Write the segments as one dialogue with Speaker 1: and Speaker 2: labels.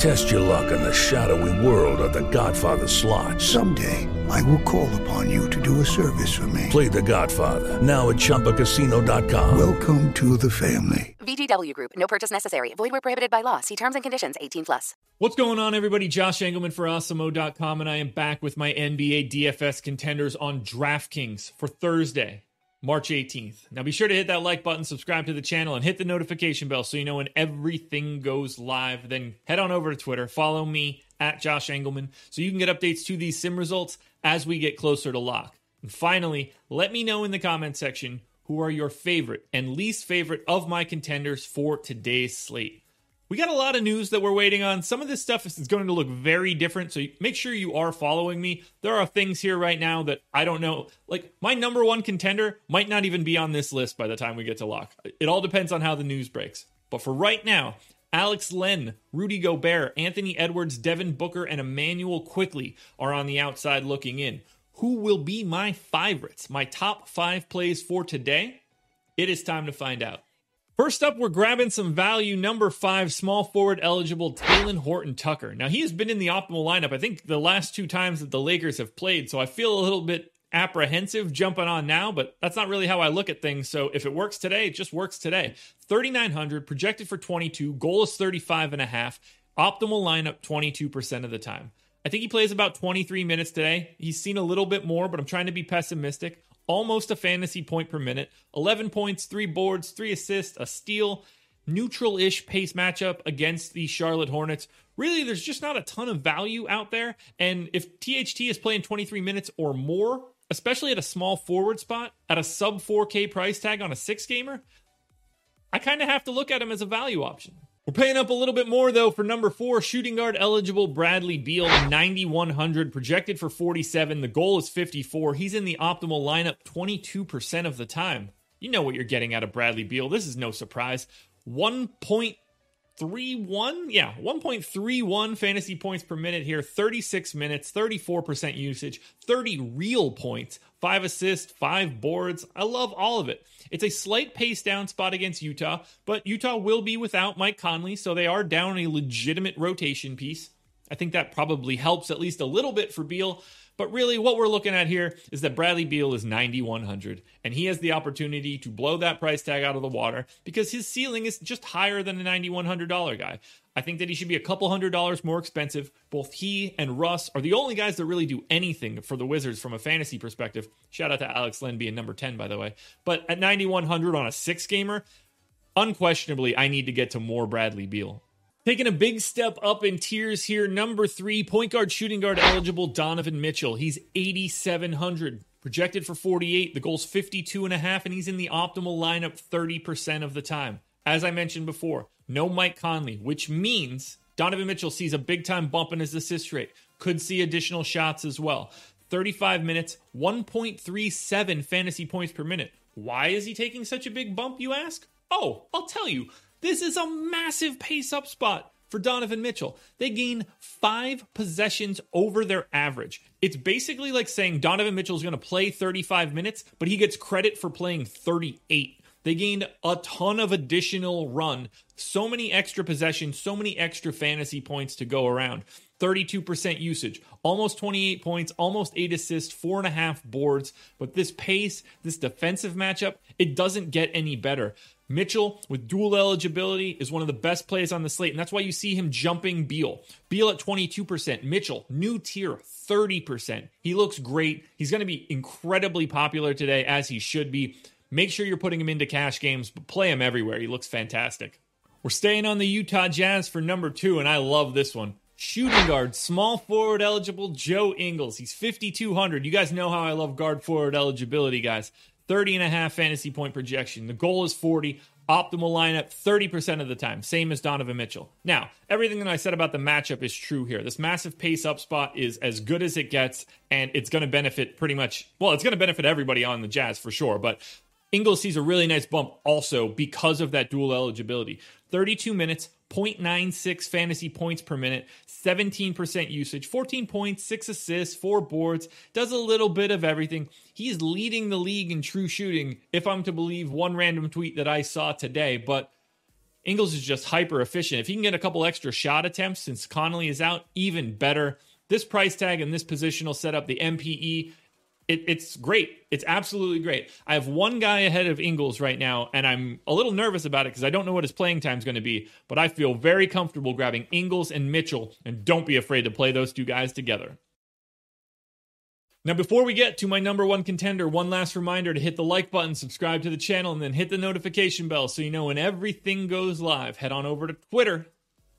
Speaker 1: Test your luck in the shadowy world of The Godfather slot.
Speaker 2: Someday, I will call upon you to do a service for me.
Speaker 1: Play The Godfather now at ChumbaCasino.com.
Speaker 2: Welcome to the family.
Speaker 3: VGW Group. No purchase necessary. Void where prohibited by law. See terms and conditions. 18 plus.
Speaker 4: What's going on, everybody? Josh Engleman for Awesemo.com, and I am back with my NBA DFS contenders on DraftKings for Thursday. March 18th. Now be sure to hit that like button, subscribe to the channel, and hit the notification bell so you know when everything goes live. Then head on over to Twitter, follow me at Josh Engleman so you can get updates to these sim results as we get closer to lock. And finally, let me know in the comment section who are your favorite and least favorite of my contenders for today's slate. We got a lot of news that we're waiting on. Some of this stuff is going to look very different, so make sure you are following me. There are things here right now that I don't know. Like, my number one contender might not even be on this list by the time we get to lock. It all depends on how the news breaks. But for right now, Alex Len, Rudy Gobert, Anthony Edwards, Devin Booker, and Immanuel Quickley are on the outside looking in. Who will be my favorites, my top five plays for today? It is time to find out. First up, we're grabbing some value. Number five, small forward eligible Talen Horton Tucker. Now, he has been in the optimal lineup, I think, the last two times that the Lakers have played. So I feel a little bit apprehensive jumping on now, but that's not really how I look at things. So if it works today, it just works today. 3,900, projected for 22, goal is 35 and a half, optimal lineup 22% of the time. I think he plays about 23 minutes today. He's seen a little bit more, but I'm trying to be pessimistic almost a fantasy point per minute, 11 points, three boards, three assists, a steal, neutral ish pace matchup against the Charlotte Hornets. Really, there's just not a ton of value out there. And if THT is playing 23 minutes or more, especially at a small forward spot, at a sub 4K price tag on a six gamer, I kind of have to look at him as a value option. We're paying up a little bit more though for number four, shooting guard eligible Bradley Beal, 9,100, projected for 47. The goal is 54. He's in the optimal lineup 22% of the time. You know what you're getting out of Bradley Beal. This is no surprise. 1.31, yeah, 1.31 fantasy points per minute here, 36 minutes, 34% usage, 30 real points, five assists, five boards. I love all of it. It's a slight pace down spot against Utah, but Utah will be without Mike Conley, so they are down a legitimate rotation piece. I think that probably helps at least a little bit for Beal. But really, what we're looking at here is that Bradley Beal is 9,100, and he has the opportunity to blow that price tag out of the water because his ceiling is just higher than a $9,100 guy. I think that he should be a couple hundred dollars more expensive. Both he and Russ are the only guys that really do anything for the Wizards from a fantasy perspective. Shout out to Alex Len being number 10, by the way. But at 9,100 on a six gamer, unquestionably, I need to get to more Bradley Beal. Taking a big step up in tiers here. Number three, point guard, shooting guard eligible Donovan Mitchell. He's 8,700. Projected for 48. The goal's 52 and a half, and he's in the optimal lineup 30% of the time. As I mentioned before, no Mike Conley, which means Donovan Mitchell sees a big time bump in his assist rate. Could see additional shots as well. 35 minutes, 1.37 fantasy points per minute. Why is he taking such a big bump, you ask? Oh, I'll tell you. This is a massive pace up spot for Donovan Mitchell. They gain five possessions over their average. It's basically like saying Donovan Mitchell is going to play 35 minutes, but he gets credit for playing 38. They gained a ton of additional run, so many extra possessions, so many extra fantasy points to go around. 32% usage, almost 28 points, almost eight assists, four and a half boards. But this pace, this defensive matchup, it doesn't get any better. Mitchell with dual eligibility is one of the best plays on the slate, and that's why you see him jumping Beal. Beal at 22%, Mitchell, new tier, 30%. He looks great. He's going to be incredibly popular today, as he should be. Make sure you're putting him into cash games, but play him everywhere. He looks fantastic. We're staying on the Utah Jazz for number two, and I love this one. Shooting guard, small forward eligible, Joe Ingles. He's 5,200. You guys know how I love guard forward eligibility, guys. 30 and a half fantasy point projection. The goal is 40. Optimal lineup 30% of the time, same as Donovan Mitchell. Now, everything that I said about the matchup is true here. This massive pace up spot is as good as it gets, and it's going to benefit pretty much, well, it's going to benefit everybody on the Jazz for sure, but Ingles sees a really nice bump also because of that dual eligibility. 32 minutes, 0.96 fantasy points per minute, 17% usage, 14 points, 6 assists, 4 boards, does a little bit of everything. He's leading the league in true shooting, if I'm to believe one random tweet that I saw today. But Ingles is just hyper efficient. If he can get a couple extra shot attempts since Conley is out, even better. This price tag and this positional setup, the MPE, it, it's great. It's absolutely great. I have one guy ahead of Ingles right now, and I'm a little nervous about it because I don't know what his playing time is going to be. But I feel very comfortable grabbing Ingles and Mitchell, and don't be afraid to play those two guys together. Now, before we get to my number one contender, one last reminder to hit the like button, subscribe to the channel, and then hit the notification bell so you know when everything goes live. Head on over to Twitter,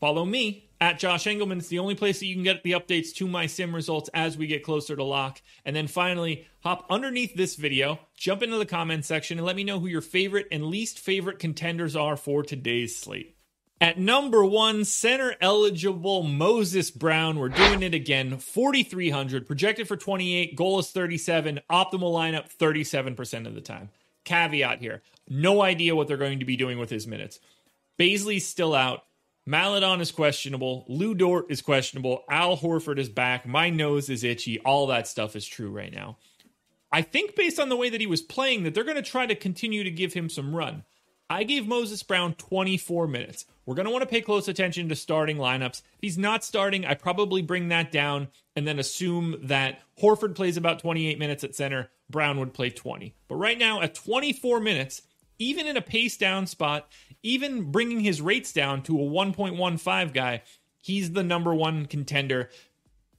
Speaker 4: follow me at Josh Engleman. It's the only place that you can get the updates to my sim results as we get closer to lock. And then finally, hop underneath this video, jump into the comment section, and let me know who your favorite and least favorite contenders are for today's slate. At number one, center eligible Moses Brown. We're doing it again. 4,300, projected for 28, goal is 37, optimal lineup 37% of the time. Caveat here no idea what they're going to be doing with his minutes. Bazley's still out. Maledon is questionable. Lu Dort is questionable. Al Horford is back. My nose is itchy. All that stuff is true right now. I think based on the way that he was playing that they're going to try to continue to give him some run. I gave Moses Brown 24 minutes. We're going to want to pay close attention to starting lineups. If he's not starting, I probably bring that down and then assume that Horford plays about 28 minutes at center, Brown would play 20. But right now, at 24 minutes, even in a pace down spot, even bringing his rates down to a 1.15 guy, he's the number one contender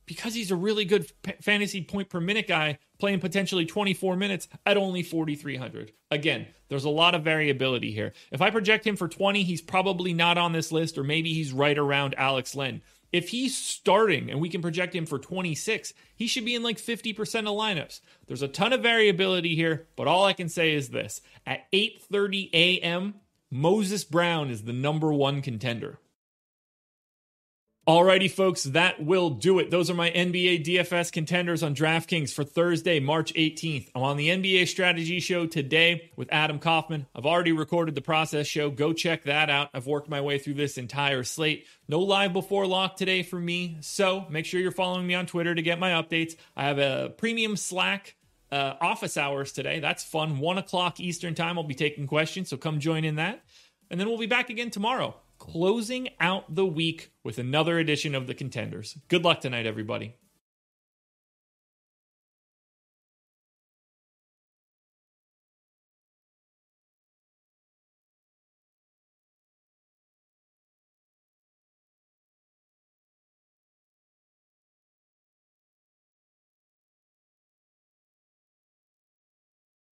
Speaker 4: because he's a really good fantasy point per minute guy playing potentially 24 minutes at only 4,300. Again, there's a lot of variability here. If I project him for 20, he's probably not on this list, or maybe he's right around Alex Len. If he's starting and we can project him for 26, he should be in like 50% of lineups. There's a ton of variability here, but all I can say is this. At 8:30 a.m., Moses Brown is the number 1 contender. Alrighty, folks, that will do it. Those are my NBA DFS contenders on DraftKings for Thursday, March 18th. I'm on the NBA Strategy Show today with Adam Kaufman. I've already recorded the process show. Go check that out. I've worked my way through this entire slate. No live before lock today for me, so make sure you're following me on Twitter to get my updates. I have a premium Slack uh, office hours today. That's fun. One o'clock Eastern time. I'll be taking questions, so come join in that. And then we'll be back again tomorrow closing out the week with another edition of the contenders. Good luck tonight, everybody.